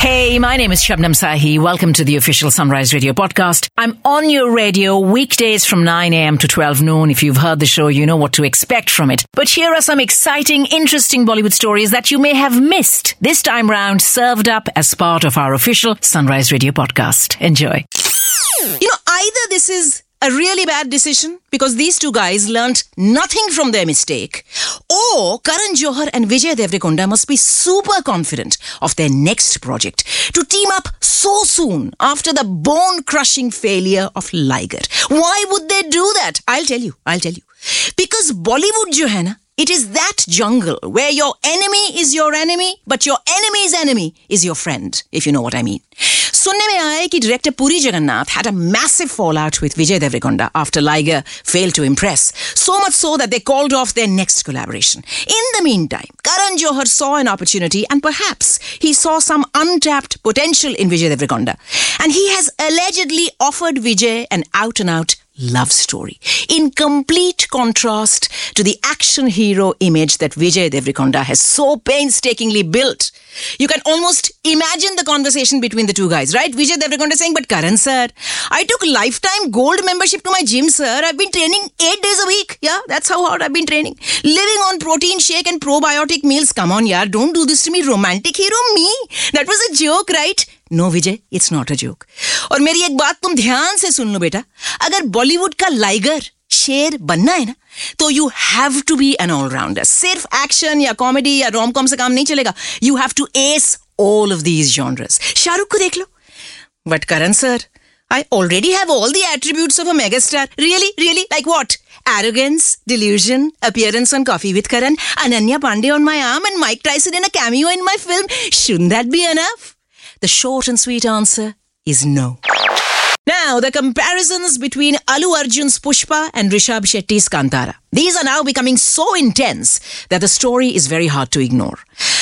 Hey, my name is Shabnam Sahi. Welcome to the official Sunrise Radio podcast. I'm on your radio weekdays from 9 a.m. to 12 noon. If you've heard the show, you know what to expect from it. But here are some exciting, interesting Bollywood stories that you may have missed this time round, served up as part of our official Sunrise Radio podcast. Enjoy. You know, either this is a really bad decision because these two guys learnt nothing from their mistake, or Karan Johar and Vijay Deverakonda must be super confident of their next project to team up so soon after the bone crushing failure of Liger. Why would they do that? I'll tell you, I'll tell you. Because Bollywood, jo hai na, it is that jungle where your enemy is your enemy, but your enemy's enemy is your friend, if you know what I mean. सुनने में director है had a massive fallout with Vijay Deverakonda after Liger failed to impress, so much so that they called off their next collaboration. In the meantime, Karan Johar saw an opportunity and perhaps he saw some untapped potential in Vijay Deverakonda. And he has allegedly offered Vijay an out and out love story in complete contrast to the action hero image that Vijay Deverakonda has so painstakingly built. You can almost imagine the conversation between the two guys, right? Vijay Deverakonda saying, But Karan sir, I took lifetime gold membership to my gym, sir. I've been training eight days a week. Yeah, that's how hard I've been training. Living on protein shake and probiotic meals. Come on, yaar, don't do this to me. Romantic hero, me. That was a joke, right? No Vijay it's not a joke और मेरी एक बात तुम ध्यान से सुन लो बेटा। अगर बॉलीवुड का लाइगर शेर बनना है ना तो you have to be an all rounder सिर्फ़ एक्शन या कॉमेडी या रोम कॉम से काम नहीं चलेगा। You have to ace all of these genres Shahrukh को देख लो। But Karan sir I already have all the attribute of a mega star really really like what arrogance delusion appearance on coffee with Karan Ananya Panday on my arm and Mike tries in a cameo in my film शुन that be enough The short and sweet answer is no. Now, the comparisons between Allu Arjun's Pushpa and Rishabh Shetty's Kantara. These are now becoming so intense that the story is very hard to ignore.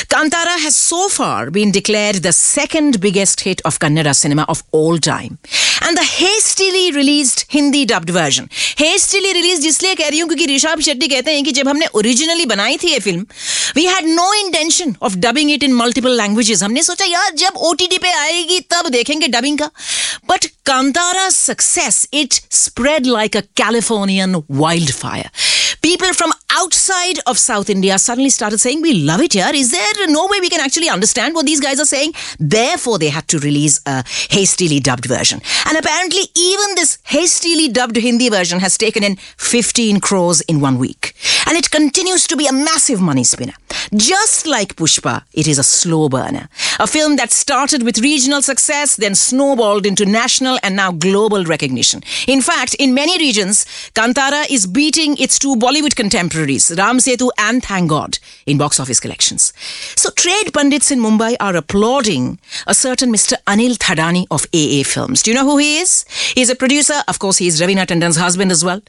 Kantara has so far been declared the second biggest hit of Kannada cinema of all time. And the hastily released Hindi dubbed version. Hastily released, jisliye keh rahi hu kyunki Rishabh Shetty kehte hain ki jab humne originally banayi thi ye film, we had no intention of dubbing it in multiple languages. Humne socha yaar jab OTT pe aayegi tab dekhenge dubbing ka. But Kantara's success, it spread like a Californian wildfire. People from outside of South India suddenly started saying, We love it here. Is there no way we can actually understand what these guys are saying? Therefore, they had to release a hastily dubbed version. And apparently, even this hastily dubbed Hindi version has taken in 15 crores in one week. And it continues to be a massive money spinner. Just like Pushpa, it is a slow burner. A film that started with regional success, then snowballed into national and now global recognition. In fact, in many regions, Kantara is beating its two Bollywood contemporaries, Ram Setu and Thank God, in box office collections. So, trade pundits in Mumbai are applauding a certain Mr. Anil Thadani of AA Films. Do you know who he is? He's a producer. Of course, he's Raveena Tandon's husband as well.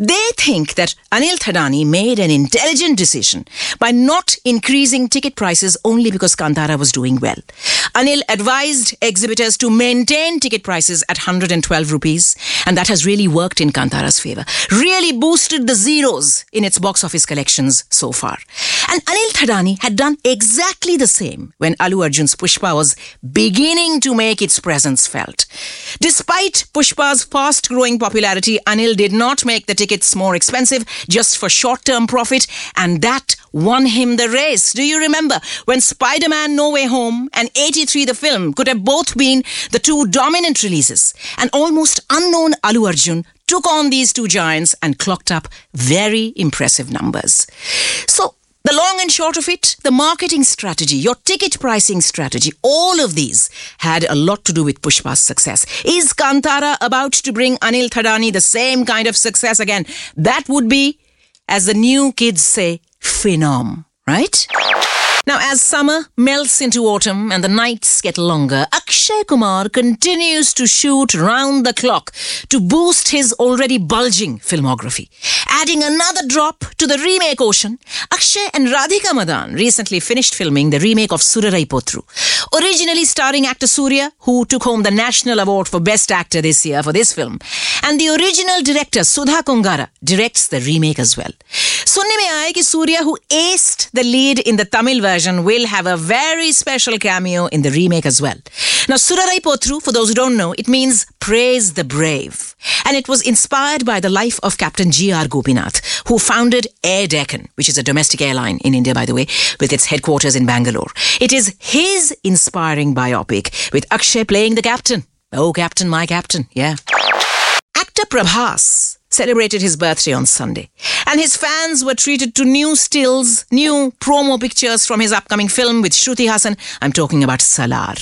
They think that Anil Thadani made an intelligent decision by not increasing ticket prices only because Kantara was doing well. Anil advised exhibitors to maintain ticket prices at 112 rupees, and that has really worked in Kantara's favor. Really boosted the zeros in its box office collections so far. And Anil Thadani had done exactly the same when Allu Arjun's Pushpa was beginning to make its presence felt. Despite Pushpa's fast growing popularity, Anil did not make the tickets more expensive just for short term profit, and that won him the race. Do you remember when Spider Man No Way Home and 83 the film could have both been the two dominant releases? An almost unknown Allu Arjun took on these two giants and clocked up very impressive numbers. So, the long and short of it, the marketing strategy, your ticket pricing strategy, all of these had a lot to do with Pushpa's success. Is Kantara about to bring Anil Thadani the same kind of success again? That would be, as the new kids say, phenom, right? Now, as summer melts into autumn and the nights get longer, Akshay Kumar continues to shoot round the clock to boost his already bulging filmography. Adding another drop to the remake ocean, Akshay and Radhika Madan recently finished filming the remake of Surarai Potru. Originally starring actor Surya, who took home the National Award for Best Actor this year for this film. And the original director, Sudha Kongara, directs the remake as well. सुनने में आया कि Surya who aced the lead in the Tamil version will have a very special cameo in the remake as well. Now, Surarai Potru, for those who don't know, it means praise the brave. And it was inspired by the life of Captain G.R. Gopinath, who founded Air Deccan, which is a domestic airline in India, by the way, with its headquarters in Bangalore. It is his inspiring biopic, with Akshay playing the captain. Oh, Captain, my captain, yeah. Actor Prabhas celebrated his birthday on Sunday, and his fans were treated to new stills, new promo pictures from his upcoming film with Shruti Haasan. I'm talking about Salaar.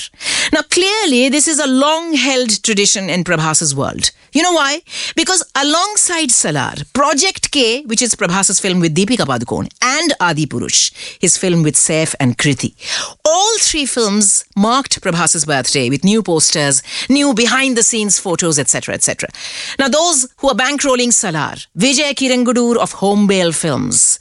Now, clearly, this is a long held tradition in Prabhas's world. You know why? Because alongside Salaar, Project K, which is Prabhas's film with Deepika Padukone, and Adipurush, his film with Saif and Kriti, all three films marked Prabhas's birthday with new posters, new behind the scenes photos, etc., etc. Now, those who are bankrolling Salaar, Vijay Kiragandur of Hombale Films,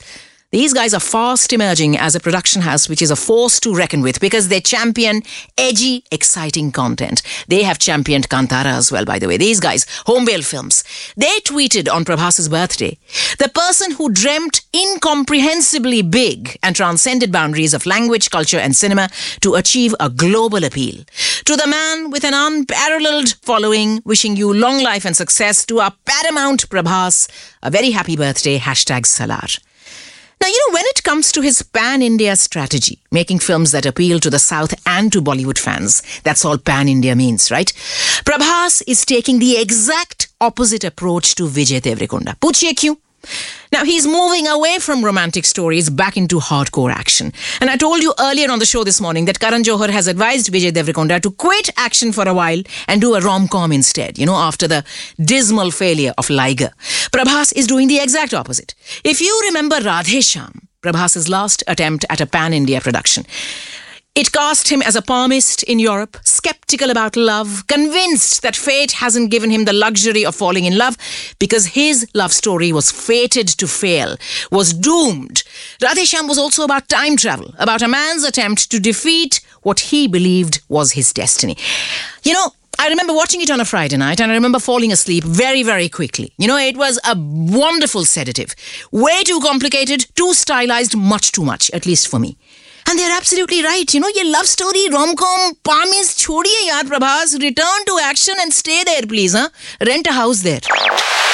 these guys are fast emerging as a production house which is a force to reckon with because they champion edgy, exciting content. They have championed Kantara as well, by the way. These guys, Hombale Films, they tweeted on Prabhas's birthday, the person who dreamt incomprehensibly big and transcended boundaries of language, culture, and cinema to achieve a global appeal. To the man with an unparalleled following, wishing you long life and success to our paramount Prabhas, a very happy birthday, hashtag Salaar. Now, you know, when it comes to his pan India strategy, making films that appeal to the South and to Bollywood fans, that's all pan India means, right? Prabhas is taking the exact opposite approach to Vijay Deverakonda. Puchiye kyun? Now, he's moving away from romantic stories back into hardcore action. And I told you earlier on the show this morning that Karan Johar has advised Vijay Deverakonda to quit action for a while and do a rom-com instead, you know, after the dismal failure of Liger. Prabhas is doing the exact opposite. If you remember Radhe Shyam, Prabhas's last attempt at a pan-India production, it cast him as a palmist in Europe, skeptical about love, convinced that fate hasn't given him the luxury of falling in love because his love story was fated to fail, was doomed. Radhe Shyam was also about time travel, about a man's attempt to defeat what he believed was his destiny. You know, I remember watching it on a Friday night and I remember falling asleep very, very quickly. You know, it was a wonderful sedative. Way too complicated, too stylized, much too much, at least for me. And they're absolutely right. You know, your love story, rom com, palm is chodiye Prabhas. Return to action and stay there, please, huh? Rent a house there.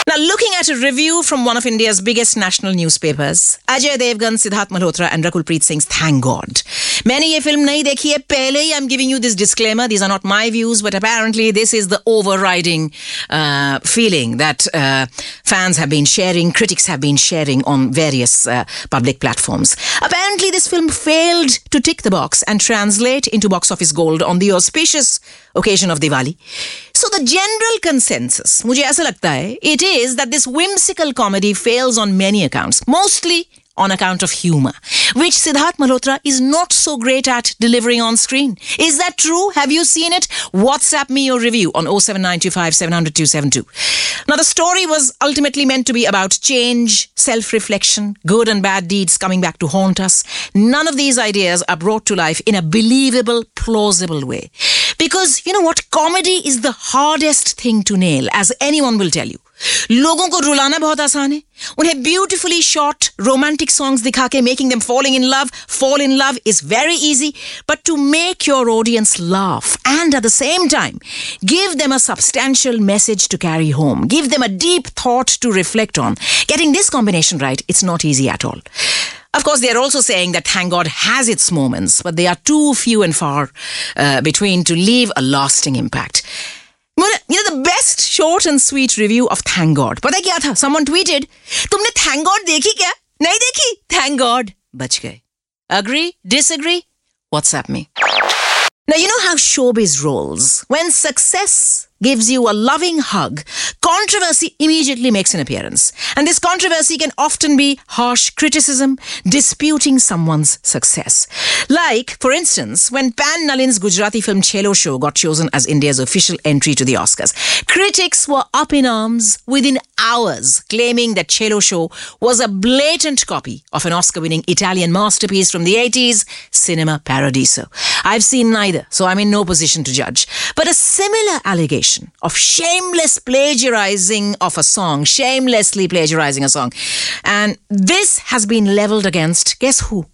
Now, looking at a review from one of India's biggest national newspapers, Ajay Devgan, Sidharth Malhotra, and Rakul Preet Singh, thank God. Many a film nahi dekhiye. hai pehle. I'm giving you this disclaimer. These are not my views, but apparently, this is the overriding uh, feeling that uh, fans have been sharing, critics have been sharing on various uh, public platforms. Apparently, this film failed film failed to tick the box and translate into box office gold on the auspicious occasion of Diwali. So the general consensus, मुझे ऐसा लगता है, it is that this whimsical comedy fails on many accounts, mostly on account of humor, which Sidharth Malhotra is not so great at delivering on screen. Is that true? Have you seen it? WhatsApp me your review on 07925 700 272. Now, the story was ultimately meant to be about change, self reflection, good and bad deeds coming back to haunt us. None of these ideas are brought to life in a believable, plausible way. Because, you know what? Comedy is the hardest thing to nail, as anyone will tell you. लोगों को रुलाना बहुत आसान है उन्हें beautifully short romantic songs दिखा के making them falling in love fall in love is very easy but to make your audience laugh and at the same time give them a substantial message to carry home give them a deep thought to reflect on getting this combination right it's not easy at all of course, they are also saying that Thank God has its moments, but they are too few and far uh, between to leave a lasting impact. You know the best short and sweet review of thank god पता क्या था? Someone tweeted तुमने thank God देखी क्या? नहीं देखी. Thank God बच गए। अग्री डिसएग्री व्हाट्सएप में Now, you know how showbiz rolls. When success gives you a loving hug, controversy immediately makes an appearance. And this controversy can often be harsh criticism, disputing someone's success. Like, for instance, when Pan Nalin's Gujarati film Chelo Show got chosen as India's official entry to the Oscars, critics were up in arms within hours, claiming that Chelo Show was a blatant copy of an Oscar winning Italian masterpiece from the 80s, Cinema Paradiso. I've seen neither, so I'm in no position to judge. But a similar allegation of shameless plagiarizing of a song, shamelessly plagiarizing a song, and this has been leveled against, guess who?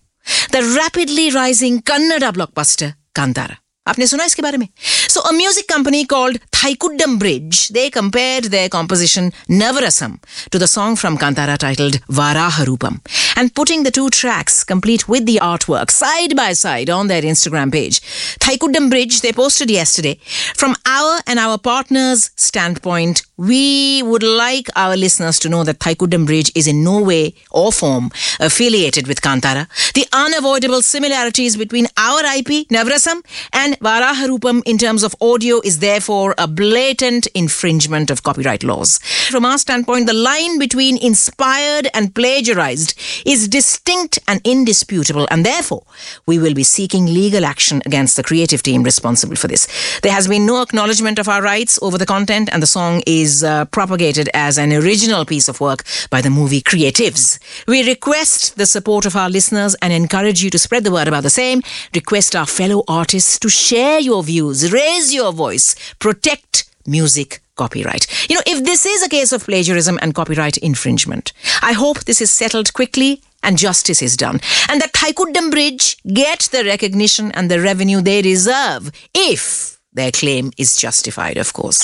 The rapidly rising Kannada blockbuster, Kantara. आपने सुना इसके बारे में so a music company called Thaikkudam Bridge they compared their composition Navarasam to the song from Kantara titled Varaha Roopam and putting the two tracks complete with the artwork side by side on their Instagram page. Thaikkudam Bridge, they posted yesterday. From our and our partners' standpoint, we would like our listeners to know that Thaikkudam Bridge is in no way or form affiliated with Kantara. The unavoidable similarities between our IP, Navarasam, and Varaha Roopam in terms of audio is therefore a blatant infringement of copyright laws. From our standpoint, the line between inspired and plagiarized is distinct and indisputable, and therefore we will be seeking legal action against the creative team responsible for this. There has been no acknowledgement of our rights over the content, and the song is uh, propagated as an original piece of work by the movie creatives. We request the support of our listeners and encourage you to spread the word about the same. Request our fellow artists to share your views, raise your voice, protect music copyright. You know, if this is a case of plagiarism and copyright infringement, I hope this is settled quickly and justice is done. And that Thaikkudam Bridge get the recognition and the revenue they deserve if their claim is justified, of course.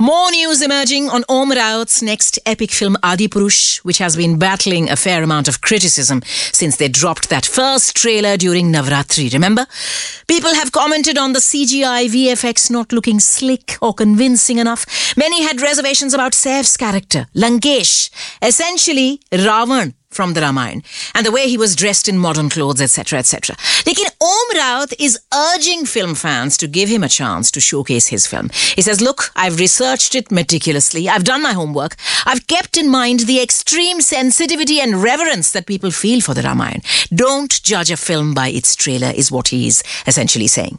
More news emerging on Om Raut's next epic film Adipurush, which has been battling a fair amount of criticism since they dropped that first trailer during Navratri. Remember? People have commented on the CGI VFX not looking slick or convincing enough. Many had reservations about Saif's character, Lankesh, essentially Ravan from the Ramayana and the way he was dressed in modern clothes, etc., etc. Lekin Om Raut is urging film fans to give him a chance to showcase his film. He says, Look, I've researched it meticulously, I've done my homework, I've kept in mind the extreme sensitivity and reverence that people feel for the Ramayana. Don't judge a film by its trailer, is what he is essentially saying.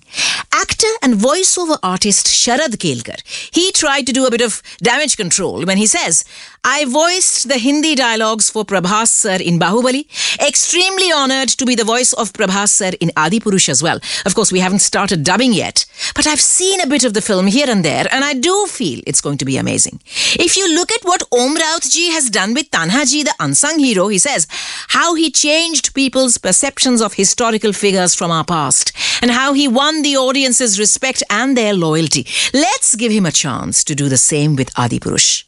Actor and voiceover artist Sharad Kelkar, he tried to do a bit of damage control when he says, I voiced the Hindi dialogues for Prabhas sir in Baahubali. Extremely honored to be the voice of Prabhas sir in Adipurush as well. Of course, we haven't started dubbing yet, but I've seen a bit of the film here and there, and I do feel it's going to be amazing. If you look at what Om Raut ji has done with Tanhaji, the unsung hero, he says how he changed people's perceptions of historical figures from our past and how he won the audience's respect and their loyalty. Let's give him a chance to do the same with Adipurush.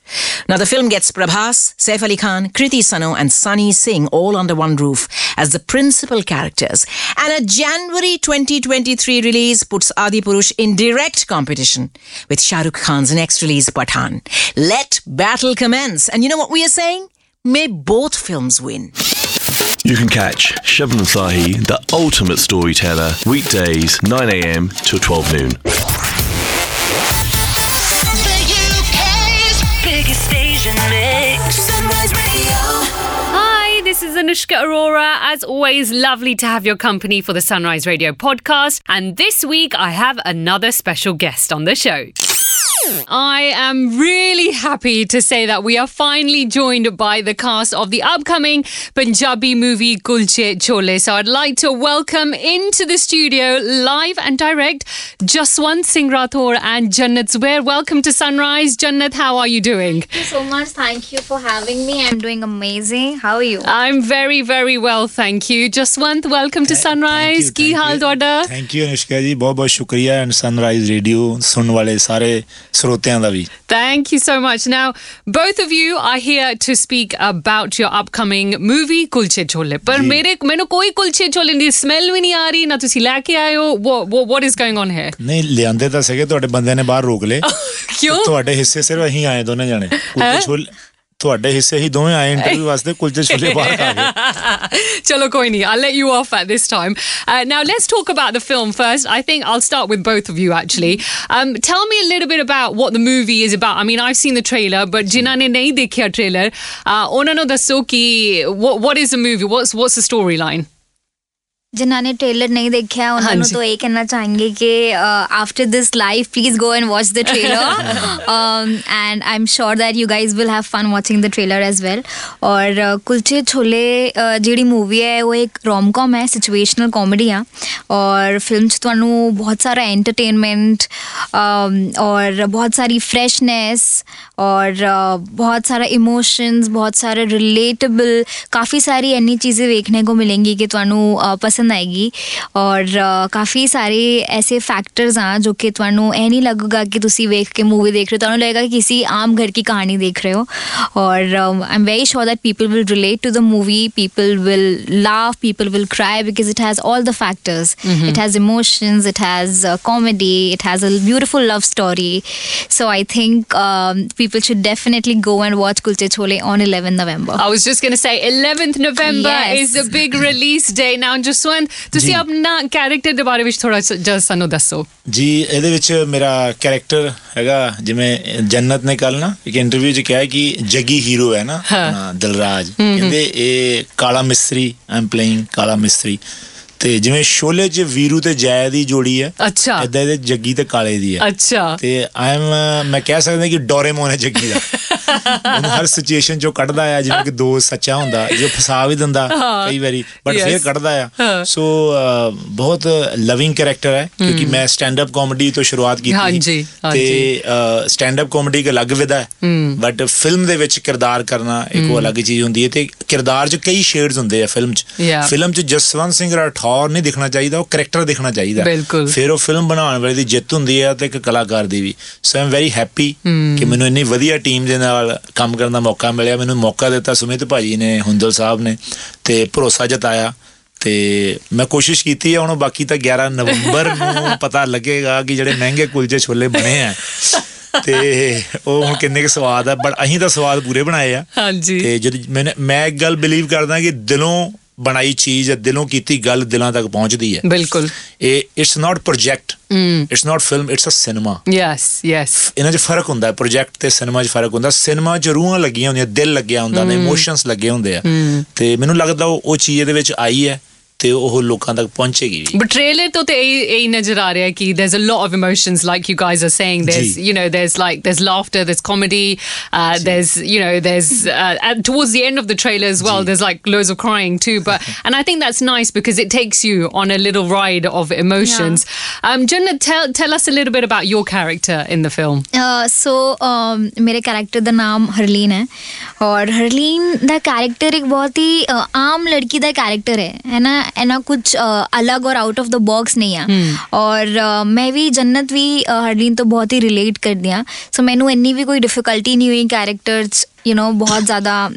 Now, the film gets Prabhas, Saif Ali Khan, Kriti Sanon, and Sunny Singh all under one roof as the principal characters. And a January 2023 release puts Adipurush in direct competition with Shah Rukh Khan's next release, Pathaan. Let battle commence. And you know what we are saying? May both films win. You can catch Shabnam Sahi, the ultimate storyteller, weekdays 9am till 12 noon. This is Anushka Arora. As always, lovely to have your company for the Sunrise Radio podcast. And this week, I have another special guest on the show. I am really happy to say that we are finally joined by the cast of the upcoming Punjabi movie Kulche Chole. So I'd like to welcome into the studio live and direct Jaswant Singh Rathore and Jannat Zubair. Welcome to Sunrise. Jannat, how are you doing? Thank you so much. Thank you for having me. I'm doing amazing. How are you? I'm very, very well. Thank you. Jaswant, welcome to Sunrise. Ki hal Thank you, Anushka ji. बहुत बहुत शुक्रिया and Sunrise Radio सुन sare. ਸਰੋਤਿਆਂ ਦਾ ਵੀ Thank you so much. Now, both of you are here to speak about your upcoming movie Kulche Chole. ਪਰ ਮੇਰੇ ਮੈਨੂੰ ਕੋਈ ਕੁਲਚੇ ਛੋਲੇ ਦੀ ਸਮੈਲ ਵੀ ਨਹੀਂ ਆ ਰਹੀ ਨਾ ਤੁਸੀਂ ਲੈ ਕੇ ਆਏ ਹੋ what, what, what is going on here? ਨਹੀਂ ਲਿਆਂਦੇ ਤਾਂ ਸੀਗੇ ਤੁਹਾਡੇ ਬੰਦਿਆਂ ਨੇ ਬਾਹਰ ਰੋਕ ਲਏ ਕਿਉਂ? ਤੁਹਾਡੇ ਹਿੱਸੇ ਸਿਰਫ ਅਸੀਂ ਆਏ ਦੋਨੇ ਜਾਣੇ ਕੁਲਚੇ ਛੋਲੇ ਤੁਹਾਡੇ ਹਿੱਸੇ ਹੀ ਦੋਵੇਂ ਆਏ ਇੰਟਰਵਿਊ ਵਾਸਤੇ ਕੁਲਚੇ ਛੋਲੇ ਬਾਹਰ ਖਾ ਗਏ Chalo Koini, I'll let you off at this time. Uh, now, let's talk about the film first. I think I'll start with both of you, actually. Um, tell me a little bit about what the movie is about. I mean, I've seen the trailer, but jinane nahi dekhiya trailer, uh, ਉਹਨਾਂ ਨੂੰ ਦੱਸੋ ਕਿ what, what is the movie? What's, what's the storyline? जिन्होंने trailer नहीं देखा है हाँ उन्होंने तो ये कहना चाहेंगे कि after this live please go and watch the trailer and I am sure that you guys will have fun watching the trailer as well और uh, कुलचे छोले uh, जी मूवी है वो एक रोम कॉम है सिचुएशनल कॉमेडी है। और film थानू बहुत सारा एंटरटेनमेंट uh, um, और बहुत सारी फ्रेशनेस और uh, बहुत सारा इमोशंस बहुत सारे रिलेटेबल काफ़ी सारी इन चीज़ें देखने को मिलेंगी कि थानू पसंद ਪਸੰਦ ਆਏਗੀ ਔਰ uh, ਕਾਫੀ ਸਾਰੇ ਐਸੇ ਫੈਕਟਰਸ ਆ ਜੋ ਕਿ ਤੁਹਾਨੂੰ ਇਹ ਨਹੀਂ ਲੱਗੇਗਾ ਕਿ ਤੁਸੀਂ ਵੇਖ ਕੇ ਮੂਵੀ ਦੇਖ ਰਹੇ ਹੋ ਤੁਹਾਨੂੰ ਲੱਗੇਗਾ ਕਿ ਕਿਸੇ ਆਮ ਘਰ की कहानी देख रहे हो और I am very sure that people will relate to the movie people will laugh people will cry because it has all the factors it has emotions it has uh, comedy it has a beautiful love story so i think um, people should definitely go and watch kulche chole on 11 november I was just going to say 11th November Yes. is the big release day. Now, Jaswant, ਤੁਸੀਂ ਆਪਣਾ character ਦੇ ਬਾਰੇ ਵਿੱਚ ਥੋੜਾ ਜਿਹਾ ਸਾਨੂੰ ਦੱਸੋ। ਜੀ ਇਹਦੇ ਵਿੱਚ ਮੇਰਾ ਕੈਰੈਕਟਰ ਹੈਗਾ ਜਿਵੇਂ ਜੰਨਤ ਨੇ ਕੱਲ ਨਾ ਇੱਕ ਇੰਟਰਵਿਊ 'ਚ ਕਿਹਾ ਕਿ ਜੱਗੀ ਹੀਰੋ ਹੈ ਨਾ ਦਿਲਰਾਜ। ਕਹਿੰਦੇ ਇਹ ਕਾਲਾ ਮਿਸਤਰੀ ਆਈ ਐਮ ਪਲੇਇੰਗ ਕਾਲਾ ਮਿਸਤਰੀ। ਤੇ ਜਿਵੇਂ ਸ਼ੋਲੇ 'ਚ ਵੀਰੂ ਤੇ ਜੈ ਦੀ ਜੋੜੀ ਹੈ ਅੱਛਾ। ਇਦਾਂ ਇਹਦੇ ਜੱਗੀ ਤੇ ਕਾਲੇ ਦੀ ਹੈ। ਅੱਛਾ। ਤੇ ਆਈ ਐਮ ਮੈਂ ਕਹਿ ਸਕਦਾ ਕਿ ਡੋਰੇਮੋਨ ਹੈ ਜੱਗੀ ਦਾ। ਉਹਨੂੰ ਹਰ ਸਿਚੁਏਸ਼ਨ ਚੋਂ ਕੱਢਦਾ ਆ ਜਿਵੇਂ ਕਿ ਦੋਸਤ ਸੱਚਾ ਹੁੰਦਾ ਜੋ ਫਸਾ ਵੀ ਦਿੰਦਾ ਕਈ ਵਾਰੀ ਬਟ. ਫੇਰ ਕੱਢਦਾ ਆ। ਸੋ ਬਹੁਤ ਲਵਿੰਗ ਕੈਰੈਕਟਰ ਹੈ ਕਿਉਂਕਿ ਮੈਂ ਸਟੈਂਡ ਅਪ ਕਾਮੇਡੀ ਤੋਂ ਸ਼ੁਰੂਆਤ ਕੀਤੀ ਹਾਂਜੀ। ਤੇ ਸਟੈਂਡ ਅਪ ਕਾਮੇਡੀ ਇੱਕ ਅਲੱਗ ਵਿਧਾ ਹੈ। ਬਟ ਫਿਲਮ ਦੇ ਵਿੱਚ ਕਿਰਦਾਰ ਕਰਨਾ ਇੱਕ ਉਹ ਅਲੱਗ ਚੀਜ਼ ਹੁੰਦੀ ਹੈ ਤੇ ਕਿਰਦਾਰ 'ਚ ਕਈ ਸ਼ੇਡਸ ਹੁੰਦੇ ਆ ਫਿਲਮ 'ਚ. ਫਿਲਮ 'ਚ ਜਸਵੰਤ ਸਿੰਘ ਰਾਠੌਰ ਨਹੀਂ ਦਿਖਣਾ ਚਾਹੀਦਾ ਉਹ ਕੈਰੈਕਟਰ ਦਿਖਣਾ ਚਾਹੀਦਾ। ਫਿਰ ਉਹ ਫਿਲਮ ਬਣਾਉਣ ਵਾਲੇ ਦੀ ਜਿੱਤ ਹੁੰਦੀ ਹੈ ਤੇ ਇੱਕ ਕਲਾਕਾਰ ਦੀ ਵੀ। ਸੋ ਆਮ ਵੈਰੀ ਹੈਪੀ ਕਿ ਮੈਨੂੰ ਇੰਨੀ ਵਧੀਆ ਟੀਮ ਦੇ ਨਾਲ ਕੰਮ ਕਰਨ ਦਾ ਮੌਕਾ ਮਿਲਿਆ। ਮੈਨੂੰ ਮੌਕਾ ਦਿੱਤਾ ਸੁਮਿਤ ਭਾਜੀ ਨੇ ਹੁੰਦਲ ਸਾਹਿਬ ਨੇ ਤੇ ਭਰੋਸਾ ਜਤਾਇਆ। ਤੇ ਮੈਂ ਕੋਸ਼ਿਸ਼ ਕੀਤੀ ਹੈ ਹੁਣ ਬਾਕੀ ਤਾਂ 11 ਨਵੰਬਰ ਨੂੰ ਪਤਾ ਲੱਗੇਗਾ ਕਿ ਜਿਹੜੇ ਮਹਿੰਗੇ ਕੁਲਚੇ ਛੋਲੇ ਬਣੇ ਆ। ਤੇ ਉਹ ਹੁਣ ਕਿੰਨੇ ਕੁ ਸਵਾਦ ਆ। ਬਟ ਅਸੀਂ ਤਾਂ ਸਵਾਦ ਪੂਰੇ ਬਣਾਏ ਆ। ਹਾਂਜੀ। ਤੇ ਜਦ ਮੈਂ ਮੈਂ ਇੱਕ ਗੱਲ ਬਿਲੀਵ ਕਰਦਾ ਕਿ ਦਿਲੋਂ ਬਣਾਈ ਚੀਜ਼ ਦਿਲੋਂ ਕੀਤੀ ਗੱਲ ਦਿਲਾਂ ਤੱਕ ਪਹੁੰਚਦੀ ਹੈ। ਬਿਲਕੁਲ। ਇਹ it's not project it's not film it's a cinema yes yes ਇਹਨਾਂ 'ਚ ਫ਼ਰਕ ਹੁੰਦਾ ਹੈ ਪ੍ਰੋਜੈਕਟ ਤੇ ਸਿਨੇਮਾ 'ਚ ਫ਼ਰਕ ਹੁੰਦਾ। ਸਿਨੇਮਾ 'ਚ ਰੂਹਾਂ ਲੱਗੀਆਂ ਹੁੰਦੀਆਂ ਦਿਲ ਲੱਗਿਆ ਹੁੰਦਾ ਨੇ ਇਮੋਸ਼ਨਸ ਲੱਗੇ ਹੁੰਦੇ ਆ। ਤੇ ਮੈਨੂੰ ਲੱਗਦਾ ਉਹ ਚੀਜ਼ ਇਹਦੇ ਵਿੱਚ ਆਈ ਹੈ। ਤੇ ਉਹ ਲੋਕਾਂ ਤੱਕ ਪਹੁੰਚੇਗੀ ਵੀ But trailer to the a nazar aa raha hai ki there's a lot of emotions like you guys are saying there's Ji. you know there's like there's laughter there's comedy uh, there's you know there's uh, and towards the end of the trailer as well Ji. there's like loads of crying too but and I think that's nice because it takes you on a little ride of emotions um Jannat tell tell us a little bit about your character in the film ਸੋ ਮੇਰੇ character ਦਾ ਨਾਮ ਹਰਲੀਨ ਹੈ ਔਰ ਹਰਲੀਨ ਦਾ character ਇੱਕ ਬਹੁਤ ਹੀ ਅ, ਆਮ ਲੜਕੀ ਦਾ character ਹੈ ਹੈ ਨਾ है ना कुछ अलग और आउट ऑफ़ द बॉक्स नहीं है। हम्म। और मैं भी जन्नत भी हरलीन तो बहुत ही रिलेट कर दिया। सो मैनू इन्नी भी कोई डिफिकल्टी नहीं हुई कैरेक्टर्स यू नो बहुत ज़्यादा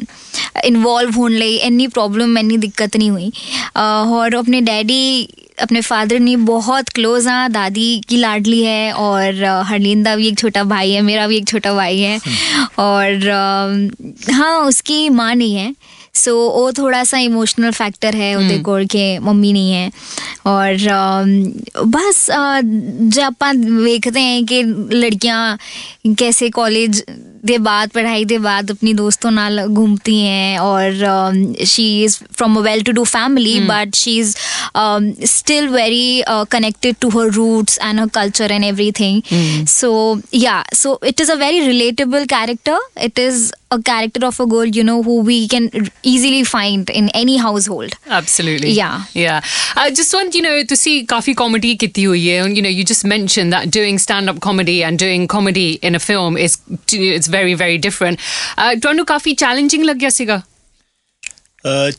इन्वॉल्व होने लगी इन्नी प्रॉब्लम इन्नी दिक्कत नहीं हुई। और अपने डैडी अपने फादर ने बहुत क्लोज हाँ दादी की लाडली है और हरलिंदा भी एक छोटा भाई है मेरा भी एक छोटा भाई है। हम्म। और हाँ उसकी माँ नहीं है। सो so, वो थोड़ा सा इमोशनल फैक्टर है hmm. उदय कौर के मम्मी नहीं है। और um, बस uh, जब आप देखते हैं कि लड़कियाँ कैसे कॉलेज दे बाद पढ़ाई दे बाद अपनी दोस्तों नाल घूमती हैं और she is from a well to do family but she is still very connected to her roots and her culture and everything so yeah so it is a very relatable character it is a character of a girl, you know, who we can easily find in any household. Absolutely. Yeah. Yeah. I just want, you know, to see Kafi comedy kiti hui hai. And, you know, you just mentioned that doing stand-up comedy and doing comedy in a film is, it's very very different. Uh, ਤੁਹਾਨੂੰ ਕਾਫੀ challenging ਲੱਗਿਆ ਸੀਗਾ?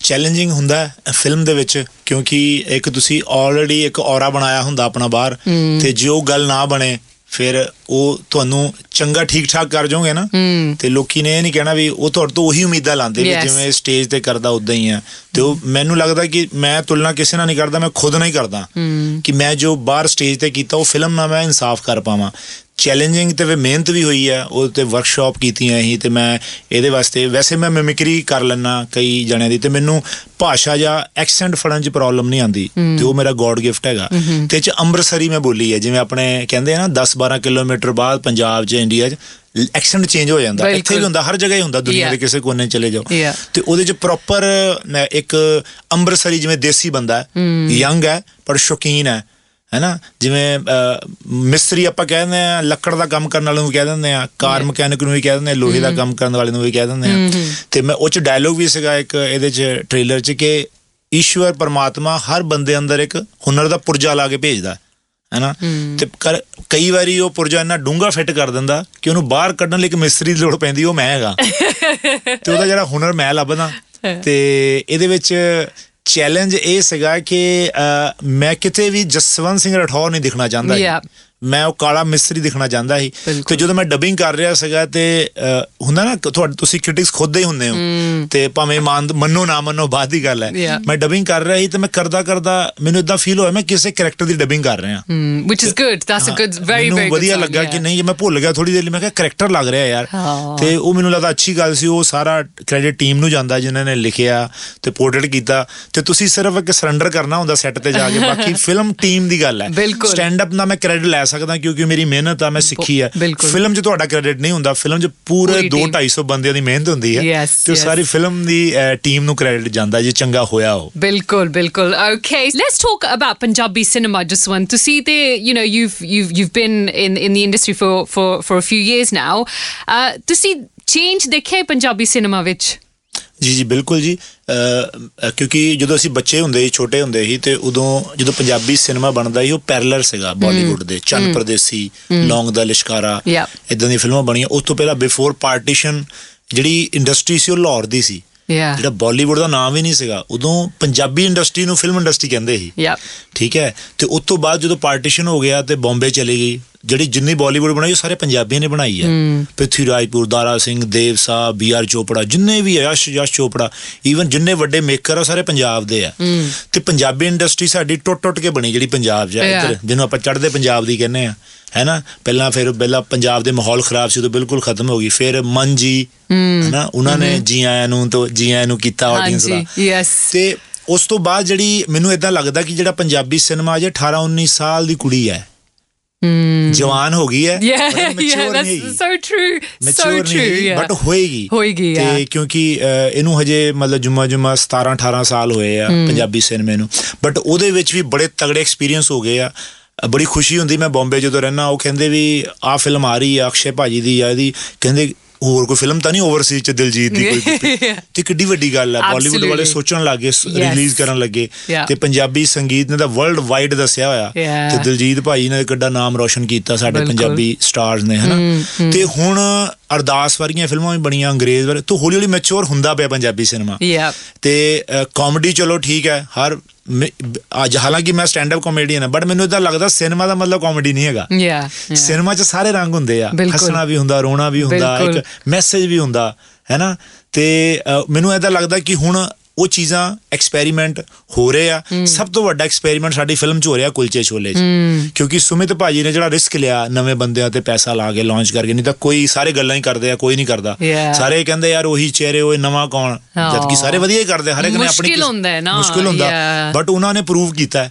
Challenging ਹੁੰਦਾ ਹੈ film ਦੇ ਵਿੱਚ ਕਿਉਂਕਿ ਇੱਕ ਤੁਸੀਂ ਆਲਰੇਡੀ ਇੱਕ ਔਰਾ ਬਣਾਇਆ ਹੁੰਦਾ ਆਪਣਾ ਬਾਹਰ ਤੇ ਜੇ ਉਹ ਗੱਲ ਨਾ ਬਣੇ ਫਿਰ ਉਹ ਤੁਹਾਨੂੰ ਚੰਗਾ ਠੀਕ ਠਾਕ ਕਰ ਜਾਓਗੇ ਨਾ ਤੇ ਲੋਕੀ ਨੇ ਇਹ ਨਹੀਂ ਕਹਿਣਾ ਵੀ ਉਹ ਤੁਹਾਡੇ ਤੋਂ ਉਹੀ ਉਮੀਦਾਂ ਲਾਉਂਦੇ ਵੀ. ਜਿਵੇਂ ਸਟੇਜ ਤੇ ਕਰਦਾ ਉਦਾਂ ਹੀ ਆ ਤੇ ਉਹ ਮੈਨੂੰ ਲੱਗਦਾ ਕਿ ਮੈਂ ਤੁਲਨਾ ਕਿਸੇ ਨਾਲ ਨਹੀਂ ਕਰਦਾ ਮੈਂ ਖੁਦ ਨਾਲ ਹੀ ਕਰਦਾ ਕਿ ਮੈਂ ਜੋ ਬਾਹਰ ਸਟੇਜ ਤੇ ਕੀਤਾ ਉਹ ਫਿਲਮ ਨਾਲ ਮੈਂ ਇਨਸਾਫ ਕਰ ਪਾਵਾਂ ਚੈਲੰਜਿੰਗ ਤੇ ਵੀ ਮਿਹਨਤ ਵੀ ਹੋਈ ਹੈ ਉਹ ਤੇ ਵਰਕਸ਼ਾਪ ਕੀਤੀਆਂ ਸੀ ਤੇ ਮੈਂ ਇਹਦੇ ਵਾਸਤੇ ਵੈਸੇ ਮੈਂ ਮਿਮਿਕਰੀ ਕਰ ਲੈਣਾ ਕਈ ਜਣਿਆਂ ਦੀ ਤੇ ਮੈਨੂੰ ਭਾਸ਼ਾ ਜਾਂ ਐਕਸੈਂਟ ਫੜਨ 'ਚ ਪ੍ਰੋਬਲਮ ਨਹੀਂ ਆਉਂਦੀ ਤੇ ਉਹ ਮੇਰਾ ਗੋਡ ਗਿਫਟ ਹੈਗਾ ਤੇ 'ਚ ਅੰਮ੍ਰਿਤਸਰੀ ਮੈਂ ਬੋਲੀ ਹੈ ਜਿਵੇਂ ਆਪਣੇ ਕਹਿੰਦੇ ਆ ਨਾ 10 12 ਕਿਲੋਮੀਟਰ ਬਾਅਦ ਪੰਜਾਬ 'ਚ ਇੰਡੀਆ 'ਚ ਐਕਸੈਂਟ ਚੇਂਜ ਹੋ ਜਾਂਦਾ ਇੱਥੇ। ਵੀ ਹੁੰਦਾ ਹਰ ਜਗ੍ਹਾ ਹੀ ਹੁੰਦਾ ਦੁਨੀਆ. ਦੇ ਕਿਸੇ ਕੋਨੇ ਚਲੇ ਜਾਓ. ਤੇ ਉਹਦੇ 'ਚ ਪ੍ਰੋਪਰ ਇੱਕ ਅੰਮ੍ਰਿਤਸਰੀ ਜਿਵੇਂ ਦੇਸੀ ਬੰਦਾ ਹੈ ਯੰਗ ਹੈ ਪਰ ਸ਼ੌਕੀਨ ਹੈ ਹੈਨਾ? ਜਿਵੇਂ ਮਿਸਤਰੀ ਆਪਾਂ ਕਹਿੰਦੇ ਆ ਲੱਕੜ ਦਾ ਕੰਮ ਕਰਨ ਵਾਲੇ ਨੂੰ ਕਹਿ ਦਿੰਦੇ ਆ ਕਾਰ ਮਕੈਨਿਕ ਨੂੰ ਵੀ ਕਹਿ ਦਿੰਦੇ ਆ ਲੋਹੇ ਦਾ ਕੰਮ ਕਰਨ ਵਾਲੇ ਨੂੰ ਵੀ ਕਹਿ ਦਿੰਦੇ ਆ ਤੇ ਮੈਂ ਉਹ ਚ ਡਾਇਲੋਗ ਵੀ ਸੀਗਾ ਇੱਕ ਇਹਦੇ ਚ ਟ੍ਰੇਲਰ ਚ ਕਿ ਈਸ਼ਵਰ ਪਰਮਾਤਮਾ ਹਰ ਬੰਦੇ ਅੰਦਰ ਇੱਕ ਹੁਨਰ ਦਾ ਪੁਰਜਾ ਲਾ ਕੇ ਭੇਜਦਾ ਹੈ ਹੈਨਾ? ਤੇ ਕਈ ਵਾਰੀ ਉਹ ਪੁਰਜਾ ਇੰਨਾ ਡੂੰਘਾ ਫਿੱਟ ਕਰ ਦਿੰਦਾ ਕਿ ਉਹਨੂੰ ਬਾਹਰ ਕੱਢਣ ਲਈ ਇੱਕ ਮਿਸਤਰੀ ਦੀ ਲੋੜ ਪੈਂਦੀ ਉਹ ਮੈਂ ਹੈਗਾ। ਤੇ ਉਹਦਾ ਜਿਹੜਾ ਹੁਨਰ ਮੈਂ ਲੱਭਦਾ। ਤੇ ਇਹਦੇ ਵਿੱਚ ਚੈਲੰਜ ਇਹ ਸੀਗਾ ਕਿ ਮੈਂ ਕਿਤੇ ਵੀ ਜਸਵੰਤ ਸਿੰਘ ਰਠੌਰ ਨਹੀਂ ਦਿਖਣਾ ਚਾਹੁੰਦਾ. ਮੈਂ ਉਹ ਕਾਲਾ ਮਿਸਤਰੀ ਦਿਖਣਾ ਚਾਹੁੰਦਾ ਸੀ। ਤੇ ਜਦੋਂ ਮੈਂ ਡਬਿੰਗ ਕਰ ਰਿਹਾ ਸੀਗਾ ਤੇ ਹੁੰਦਾ ਨਾ ਤੁਹਾਡੇ ਤੁਸੀਂ ਕ੍ਰਿਟਿਕਸ ਖੁਦ ਹੀ ਹੁੰਦੇ ਹੋ ਤੇ ਭਾਵੇਂ ਮੰਨ ਮੰਨੋ ਨਾ ਮੰਨੋ ਬਾਅਦ ਦੀ ਗੱਲ ਹੈ. ਮੈਂ ਡਬਿੰਗ ਕਰ ਰਿਹਾ ਸੀ ਤੇ ਮੈਂ ਕਰਦਾ ਕਰਦਾ ਮੈਨੂੰ ਇਦਾਂ ਫੀਲ ਹੋਇਆ ਮੈਂ ਕਿਸੇ ਕੈਰੈਕਟਰ ਦੀ ਡਬਿੰਗ ਕਰ ਰਿਹਾ which is good. That's a good, very, very ਵਧੀਆ ਲੱਗਾ. ਕਿ ਨਹੀਂ ਮੈਂ ਭੁੱਲ ਗਿਆ ਥੋੜੀ ਦੇਰ ਲਈ ਮੈਂ ਕਿਹਾ ਕਰੈਕਟਰ ਲੱਗ ਰਿਹਾ ਯਾਰ। ਤੇ ਉਹ ਮੈਨੂੰ ਲੱਗਦਾ ਅੱਛੀ ਗੱਲ ਸੀ ਉਹ ਸਾਰਾ ਕ੍ਰੈਡਿਟ ਟੀਮ ਨੂੰ ਜਾਂਦਾ ਜਿਨ੍ਹਾਂ ਨੇ ਲਿਖਿਆ ਤੇ ਪੋਰਟਰੇਟ ਕੀਤਾ ਤੇ ਤੁਸੀਂ ਸਿਰਫ ਇੱਕ ਸਰੈਂਡਰ ਕਰਨਾ ਹੁੰਦਾ ਸੈੱਟ ਤੇ ਜਾ ਕੇ ਬਾਕੀ ਫਿਲਮ ਟੀਮ ਦੀ ਗੱਲ ਹੈ। ਸਟੈਂਡ ਅਪ ਦਾ ਮੈਂ ਕ੍ਰੈਡਿਟ ਲੈ ਸਕਦਾ ਕਿਉਂਕਿ ਮੇਰੀ ਮਿਹਨਤ ਆ ਮੈਂ ਸਿੱਖੀ ਆ। ਫਿਲਮ 'ਚ ਤੁਹਾਡਾ ਕ੍ਰੈਡਿਟ ਨਹੀਂ ਹੁੰਦਾ। ਫਿਲਮ 'ਚ ਪੂਰੇ 2 250 ਬੰਦਿਆਂ ਦੀ ਮਿਹਨਤ ਹੁੰਦੀ ਹੈ ਤੇ ਸਾਰੀ ਫਿਲਮ ਦੀ ਟੀਮ ਨੂੰ ਕ੍ਰੈਡਿਟ ਜਾਂਦਾ ਜੇ ਚੰਗਾ ਹੋਇਆ ਹੋ ਬਿਲਕੁਲ ਬਿਲਕੁਲ। Okay let's talk about Punjabi cinema just one two ਸੀ ਤੇ you نو you've you've you've been in in the industry for for for a few years now ਤੁਸੀਂ ਚੇਂਜ ਦੇਖਿਆ ਪੰਜਾਬੀ ਸਿਨੇਮਾ ਵਿੱਚ? ਜੀ ਜੀ ਬਿਲਕੁਲ ਜੀ। ਕਿਉਂਕਿ ਜਦੋਂ ਅਸੀਂ ਬੱਚੇ ਹੁੰਦੇ ਸੀ ਛੋਟੇ ਹੁੰਦੇ ਸੀ ਤੇ ਉਦੋਂ ਜਦੋਂ ਪੰਜਾਬੀ ਸਿਨੇਮਾ ਬਣਦਾ ਸੀ ਉਹ ਪੈਰਲਰ ਸੀਗਾ ਬਾਲੀਵੁੱਡ ਦੇ ਚੰਨ ਪਰਦੇਸੀ ਲੌਂਗ ਦਾ ਲਿਸ਼ਕਾਰਾ. ਇਦਾਂ ਦੀਆਂ ਫਿਲਮਾਂ ਬਣੀਆਂ। ਉਸ ਤੋਂ ਪਹਿਲਾਂ ਬਿਫੋਰ ਪਾਰਟੀਸ਼ਨ ਜਿਹੜੀ ਇੰਡਸਟਰੀ ਸੀ ਉਹ ਲਾਹੌਰ ਦੀ ਸੀ. ਜਿਹੜਾ ਬਾਲੀਵੁੱਡ ਦਾ ਨਾਮ ਹੀ ਨਹੀਂ ਸੀਗਾ ਉਦੋਂ ਪੰਜਾਬੀ ਇੰਡਸਟਰੀ ਨੂੰ ਫਿਲਮ ਇੰਡਸਟਰੀ ਕਹਿੰਦੇ ਸੀ. ਠੀਕ ਹੈ? ਤੇ ਉਸ ਤੋਂ ਬਾਅਦ ਜਦੋਂ ਪਾਰਟੀਸ਼ਨ ਹੋ ਗਿਆ ਤੇ ਬੰਬੇ ਚਲੀ ਗਈ ਜਿਹੜੀ ਜਿੰਨੀ ਬਾਲੀਵੁੱਡ ਬਣਾਈ ਉਹ ਸਾਰੇ ਪੰਜਾਬੀਆਂ ਨੇ ਬਣਾਈ ਹੈ। ਪ੍ਰਿਥਵੀ ਰਾਜਪੂਰ ਦਾਰਾ ਸਿੰਘ ਦੇਵ ਸਾਹਿਬ ਬੀ ਆਰ ਚੋਪੜਾ ਜਿੰਨੇ ਵੀ ਯਸ਼ ਯਸ਼ ਚੋਪੜਾ ਈਵਨ ਜਿੰਨੇ ਵੱਡੇ ਮੇਕਰ ਆ ਸਾਰੇ ਪੰਜਾਬ ਦੇ ਆ। ਤੇ ਪੰਜਾਬੀ ਇੰਡਸਟਰੀ ਸਾਡੀ ਟੁੱਟ ਟੁੱਟ ਕੇ ਬਣੀ ਜਿਹੜੀ ਪੰਜਾਬ 'ਚ. ਇੱਧਰ ਜਿਹਨੂੰ ਆਪਾਂ ਚੜ੍ਹਦੇ ਪੰਜਾਬ ਦੀ ਕਹਿੰਦੇ ਆ। ਹੈਨਾ ਪਹਿਲਾਂ ਫਿਰ ਪਹਿਲਾਂ ਪੰਜਾਬ ਦੇ ਮਾਹੌਲ ਖਰਾਬ ਸੀ ਉਦੋਂ ਬਿਲਕੁਲ ਖਤਮ ਹੋ ਗਈ। ਫਿਰ ਮਨ ਜੀ ਹੈਨਾ ਉਹਨਾਂ ਨੇ ਜੀ ਆਇਆਂ ਨੂੰ ਤੋਂ ਜੀ ਆਇਆਂ ਨੂੰ ਕੀਤਾ ਆਡੀਅנס ਦਾ। yes. ਤੇ ਉਸ ਤੋਂ ਬਾਅਦ ਜਿਹੜੀ ਮੈਨੂੰ ਇਦਾਂ ਲੱਗਦਾ ਕਿ ਜਿਹੜਾ ਪੰਜਾਬੀ ਸਿਨੇਮਾ ਅਜੇ 18 19 ਸਾਲ ਦੀ ਕੁੜੀ ਹੈ। ਜਵਾਨ ਹੋ ਗਈ ਹੈ that's ਨਹੀਂ ਮੈਚੁਰ true. ਨਹੀਂ Yeah. ਬਟ ਹੋਏਗੀ। ਹੋਏਗੀ, ਤੇ. ਕਿਉਂਕਿ ਇਹਨੂੰ ਹਜੇ ਮਤਲਬ ਜੁਮਾ ਜੁਮਾ 17 18 ਸਾਲ ਹੋਏ ਆ ਪੰਜਾਬੀ ਸਿਨੇਮੇ ਨੂੰ। ਬਟ ਉਹਦੇ ਵਿੱਚ ਵੀ ਬੜੇ ਤਗੜੇ ਐਕਸਪੀਰੀਅੰਸ ਹੋ ਗਏ ਆ। ਬੜੀ ਖੁਸ਼ੀ ਹੁੰਦੀ ਮੈਂ ਬੰਬੇ ਜਦੋਂ ਰਹਿਣਾ ਉਹ ਕਹਿੰਦੇ ਵੀ ਆਹ ਫਿਲਮ ਆ ਰਹੀ ਆ ਅਕਸ਼ੇ ਭਾਜੀ ਦੀ ਆ ਇਹਦੀ ਕਹਿੰਦੇ ਹੋਰ ਕੋਈ ਫਿਲਮ ਤਾਂ ਨਹੀਂ ਓਵਰਸੀਜ਼ ਚ ਦਿਲਜੀਤ ਦੀ ਕੋਈ ਤੇ ਕਿੱਡੀ ਵੱਡੀ ਗੱਲ ਆ ਬਾਲੀਵੁੱਡ ਵਾਲੇ. ਸੋਚਣ ਲੱਗੇ. ਰਿਲੀਜ਼ ਕਰਨ ਲੱਗੇ. ਤੇ ਪੰਜਾਬੀ ਸੰਗੀਤ ਨੇ ਤਾਂ ਵਰਲਡ ਵਾਈਡ ਦੱਸਿਆ ਹੋਇਆ. ਤੇ ਦਿਲਜੀਤ ਭਾਈ ਨੇ ਕਿੱਡਾ ਨਾਮ ਰੋਸ਼ਨ ਕੀਤਾ ਸਾਡੇ। ਪੰਜਾਬੀ ਸਟਾਰਸ ਨੇ ਹਨਾ ਤੇ ਹੁਣ ਅਰਦਾਸ ਵਰਗੀਆਂ ਫਿਲਮਾਂ ਵੀ ਬਣੀਆਂ ਅੰਗਰੇਜ਼ ਵਰ ਤੋਂ ਹੌਲੀ ਹੌਲੀ ਮੈਚੁਰ ਹੁੰਦਾ ਪਿਆ ਪੰਜਾਬੀ ਸਿਨੇਮਾ. ਤੇ ਕਾਮੇਡੀ ਚਲੋ ਠੀਕ ਹੈ ਹਰ ਅੱਜ ਹਾਲਾਂਕਿ ਮੈਂ ਸਟੈਂਡ ਅਪ ਕਾਮੇਡੀਅਨ ਹਾਂ ਬਟ ਮੈਨੂੰ ਇਦਾਂ ਲੱਗਦਾ ਸਿਨੇਮਾ ਦਾ ਮਤਲਬ ਕਾਮੇਡੀ ਨਹੀਂ ਹੈਗਾ yeah. ਸਿਨੇਮਾ 'ਚ ਸਾਰੇ ਰੰਗ ਹੁੰਦੇ ਆ। ਹੱਸਣਾ ਵੀ ਹੁੰਦਾ ਰੋਣਾ ਵੀ ਹੁੰਦਾ। ਇੱਕ ਮੈਸੇਜ ਵੀ ਹੁੰਦਾ ਹੈਨਾ ਤੇ ਮੈਨੂੰ ਇਦਾਂ ਲੱਗਦਾ ਕਿ ਹੁਣ ਉਹ ਚੀਜ਼ਾਂ ਐਕਸਪੈਰੀਮੈਂਟ ਹੋ ਰਹੇ ਆ। ਸਭ ਤੋਂ ਵੱਡਾ ਐਕਸਪੈਰੀਮੈਂਟ ਸਾਡੀ ਫਿਲਮ 'ਚ ਹੋ ਰਿਹਾ ਕੁਲਚੇ ਛੋਲੇ 'ਚ। ਕਿਉਂਕਿ ਸੁਮਿਤ ਭਾਜੀ ਨੇ ਜਿਹੜਾ ਰਿਸਕ ਲਿਆ ਨਵੇਂ ਬੰਦਿਆਂ ਤੇ ਪੈਸਾ ਲਾ ਕੇ ਲਾਂਚ ਕਰਕੇ ਨਹੀਂ ਤਾਂ ਕੋਈ ਸਾਰੇ ਗੱਲਾਂ ਹੀ ਕਰਦੇ ਆ ਕੋਈ ਨਹੀਂ ਕਰਦਾ. ਸਾਰੇ ਕਹਿੰਦੇ ਯਾਰ ਉਹੀ ਚਿਹਰੇ ਉਹ ਨਵਾਂ ਕੌਣ? ਜਦ ਕਿ ਸਾਰੇ ਵਧੀਆ ਹੀ ਕਰਦੇ ਹਰ ਇੱਕ ਨੇ ਆਪਣੀ ਮੁਸ਼ਕਿਲ ਹੁੰਦਾ ਹੈ ਨਾ, ਮੁਸ਼ਕਿਲ ਹੁੰਦਾ. ਬਟ ਉਹਨਾਂ ਨੇ ਪ੍ਰੂਵ ਕੀਤਾ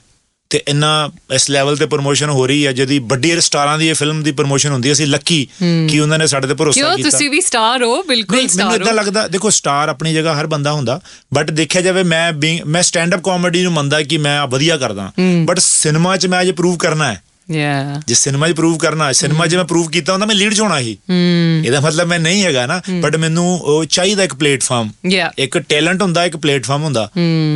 ਤੇ ਇੰਨਾ ਇਸ ਲੈਵਲ ਤੇ ਪ੍ਰੋਮੋਸ਼ਨ ਹੋ ਰਹੀ ਹੈ ਜਦੀ ਵੱਡੀ ਸਟਾਰਾਂ ਦੀ ਇਹ ਫਿਲਮ ਦੀ ਪ੍ਰੋਮੋਸ਼ਨ ਹੁੰਦੀ ਹੈ ਅਸੀਂ ਲੱਕੀ ਕਿ ਉਹਨਾਂ ਨੇ ਸਾਡੇ ਤੇ ਭਰੋਸਾ ਕਿਉਂ? ਕੀਤਾ। ਤੁਸੀਂ ਵੀ ਸਟਾਰ ਹੋ ਬਿਲਕੁਲ ਨਹੀਂ ਮੈਨੂੰ ਸਟਾਰ ਇਦਾਂ ਹੋ। ਲੱਗਦਾ ਦੇਖੋ ਸਟਾਰ ਆਪਣੀ ਜਗ੍ਹਾ ਹਰ ਬੰਦਾ ਹੁੰਦਾ ਬਟ ਦੇਖਿਆ ਜਾਵੇ ਮੈਂ ਮੈਂ ਸਟੈਂਡ ਅਪ ਕਾਮੇਡੀ ਨੂੰ ਮੰਨਦਾ ਕਿ ਮੈਂ ਵਧੀਆ ਕਰਦਾ। ਬਟ ਸਿਨੇਮਾ 'ਚ ਮੈਂ ਅਜੇ ਪ੍ਰੂਵ ਕਰਨਾ ਹੈ। Yeah. ਜੇ ਸਿਨੇਮਾ 'ਚ ਪ੍ਰੂਵ ਕਰਨਾ ਹੈ ਸਿਨੇਮਾ 'ਚ ਮੈਂ ਪ੍ਰੂਵ ਕੀਤਾ ਹੁੰਦਾ ਮੈਂ ਲੀਡ 'ਚ ਹੋਣਾ ਸੀ ਇਹਦਾ ਮਤਲਬ ਮੈਂ ਨਹੀਂ ਹੈਗਾ ਨਾ ਬਟ ਮੈਨੂੰ ਉਹ ਚਾਹੀਦਾ ਇੱਕ ਪਲੇਟਫਾਰਮ. ਇੱਕ ਟੈਲੈਂਟ ਹੁੰਦਾ ਇੱਕ ਪਲੇਟਫਾਰਮ ਹੁੰਦਾ।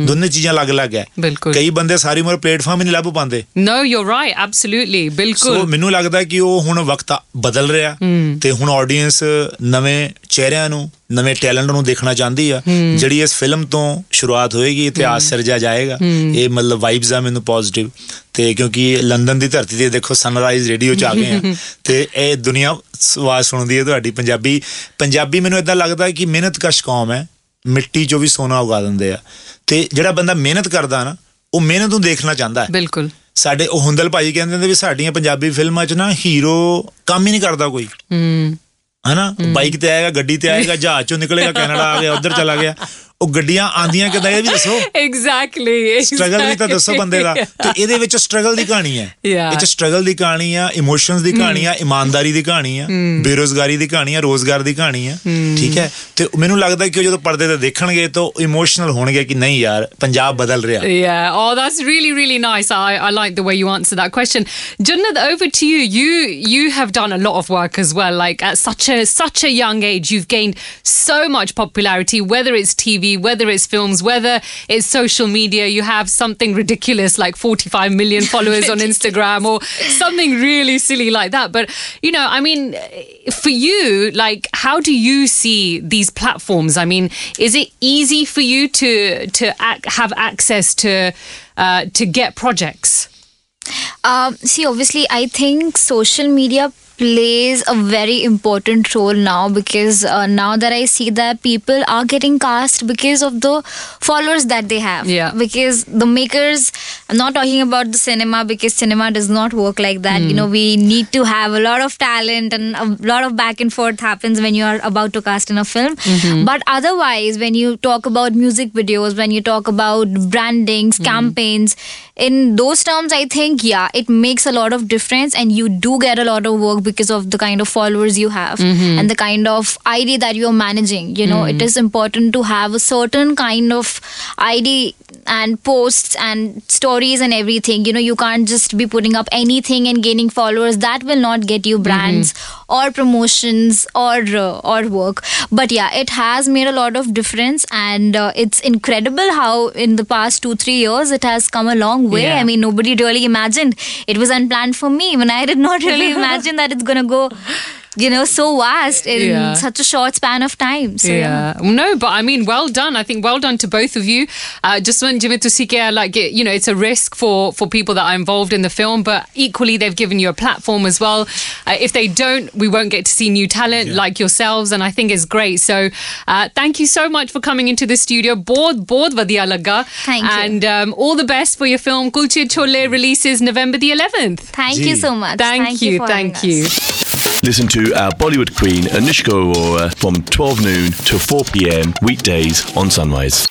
ਦੋਨੇ ਚੀਜ਼ਾਂ ਅਲੱਗ-ਅਲੱਗ ਹੈ। ਕਈ ਬੰਦੇ ਸਾਰੀ ਉਮਰ ਪਲੇਟਫਾਰਮ ਹੀ ਨਹੀਂ ਲੱਭ ਪਾਉਂਦੇ। No you're right absolutely ਸੋ ਬਿਲਕੁਲ ਮੈਨੂੰ ਲੱਗਦਾ ਕਿ ਉਹ ਹੁਣ ਵਕਤ ਬਦਲ ਰਿਹਾ। ਤੇ ਹੁਣ ਆਡੀਅנס ਨਵੇਂ ਚਿਹਰਿਆਂ ਨੂੰ ਨਵੇਂ ਟੈਲੈਂਟ ਨੂੰ ਦੇਖਣਾ ਚਾਹੁੰਦੀ ਆ ਜਿਹੜੀ ਇਸ ਫਿਲਮ ਤੋਂ ਸ਼ੁਰੂਆਤ ਹੋਏਗੀ ਇਤਿਹਾਸ ਸਿਰਜਿਆ ਜਾਏਗਾ। ਇਹ ਮਤਲਬ ਵਾਈਬਸ ਆ ਮੈਨੂੰ ਪੋਜ਼ਿਟਿਵ ਤੇ ਕਿਉਂਕਿ ਲੰਡਨ ਦੀ ਧਰਤੀ ਤੇ ਦੇਖੋ ਸਨਰਾਈਜ਼ ਰੇਡੀਓ ਚ ਆ ਗਏ ਆ। ਤੇ ਇਹ ਦੁਨੀਆ ਆਵਾਜ਼ ਸੁਣਦੀ ਹੈ ਤੁਹਾਡੀ ਪੰਜਾਬੀ। ਪੰਜਾਬੀ ਮੈਨੂੰ ਇਦਾਂ ਲੱਗਦਾ ਕਿ ਮਿਹਨਤਕਸ਼ ਕੌਮ ਹੈ। ਮਿੱਟੀ ਚੋਂ ਵੀ ਸੋਨਾ ਉਗਾ ਦਿੰਦੇ ਆ। ਤੇ ਜਿਹੜਾ ਬੰਦਾ ਮਿਹਨਤ ਕਰਦਾ ਨਾ ਉਹ ਮਿਹਨਤ ਨੂੰ ਦੇਖਣਾ ਚਾਹੁੰਦਾ ਹੈ। ਬਿਲਕੁਲ। ਸਾਡੇ ਉਹ ਹੁੰਦਲ ਭਾਜੀ ਕਹਿੰਦੇ ਨੇ ਵੀ ਸਾਡੀਆਂ ਪੰਜਾਬੀ ਫਿਲਮਾਂ 'ਚ ਨਾ ਹੀਰੋ ਕੰਮ ਹੀ ਨਹੀਂ ਕਰਦਾ ਕੋਈ। ਹਮ ਹਨਾ? ਬਾਈਕ ਤੇ ਆਏਗਾ ਗੱਡੀ ਤੇ ਆਏਗਾ ਜਹਾਜ਼ ਚੋਂ ਨਿਕਲੇਗਾ ਕੈਨੇਡਾ ਆ ਗਿਆ ਉਧਰ ਚਲਾ ਗਿਆ। ਉਹ ਗੱਡੀਆਂ ਆਂਦੀਆਂ ਕਿਦਾਂ ਇਹ ਵੀ ਦੱਸੋ ਐਗਜ਼ੈਕਟਲੀ ਸਟਰਗਲ ਵੀ ਤਾਂ ਦੱਸੋ ਬੰਦੇ ਦਾ ਤੇ ਇਹਦੇ ਵਿੱਚ ਸਟਰਗਲ ਦੀ ਕਹਾਣੀ ਹੈ. ਇਹ ਚ ਸਟਰਗਲ ਦੀ ਕਹਾਣੀ ਆ ਇਮੋਸ਼ਨਸ ਦੀ ਕਹਾਣੀ ਆ ਇਮਾਨਦਾਰੀ ਦੀ ਕਹਾਣੀ ਆ ਬੇਰੋਜ਼ਗਾਰੀ ਦੀ ਕਹਾਣੀ ਆ ਰੋਜ਼ਗਾਰ ਦੀ ਕਹਾਣੀ ਆ ਠੀਕ ਹੈ ਤੇ ਮੈਨੂੰ ਲੱਗਦਾ ਕਿ ਉਹ ਜਦੋਂ ਪਰਦੇ ਤੇ ਦੇਖਣਗੇ ਤਾਂ ਇਮੋਸ਼ਨਲ ਹੋਣਗੇ ਕਿ ਨਹੀਂ ਯਾਰ ਪੰਜਾਬ ਬਦਲ ਰਿਹਾ Yeah. Oh, that's really, really nice. I, I like the way you answer that question. Jannat, over to you. You you have done a lot of work as well. Like at such a such a young age, you've gained so much popularity. Whether it's TV, whether it's films, whether it's social media, you have something ridiculous like 45 million followers on Instagram or something really silly like that. But you know, I mean, for you, like, how do you see these platforms? I mean, is it easy for you to to ac- have access to uh, to get projects? Um, see, obviously, I think social media plays a very important role now because uh, now that I see that people are getting cast because of the followers that they have. Yeah. Because the makers, I'm not talking about the cinema because cinema does not work like that. You hmm. know, we need to have a lot of talent and a lot of back and forth happens when you are about to cast in a film. Mm-hmm. But otherwise, when you talk about music videos, when you talk about brandings, hmm. campaigns, in those terms, I think, yeah, it makes a lot of difference and you do get a lot of work because of the kind of followers you have and the kind of ID that you're managing. You know, it is important to have a certain kind of ID and posts and stories and everything. You know, you can't just be putting up anything and gaining followers. That will not get you brands or promotions or uh, or work. But yeah, it has made a lot of difference, and uh, it's incredible how in the past two three years it has come a long way. Yeah. I mean, nobody really imagined it was unplanned for me. when I did not really imagine that it's gonna go. You know, so vast in Yeah. such a short span of time. So, yeah. Yeah. No, but I mean, well done. I think well done to both of you. Uh, just when Jimmy Tusikia, like, it- you know, it's a risk for, for people that are involved in the film, but equally they've given you a platform as well. Uh, if they don't, we won't get to see new talent like yourselves, and I think it's great. So uh, thank you so much for coming into the studio. Board, board vadiya laga. Thank you. And um, all the best for your film. Kulche Chole releases November the 11th. Thank you so much. Thank, you. for Thank you. us. Listen to our Bollywood queen Anushka Arora from 12 noon to 4 pm weekdays on Sunrise.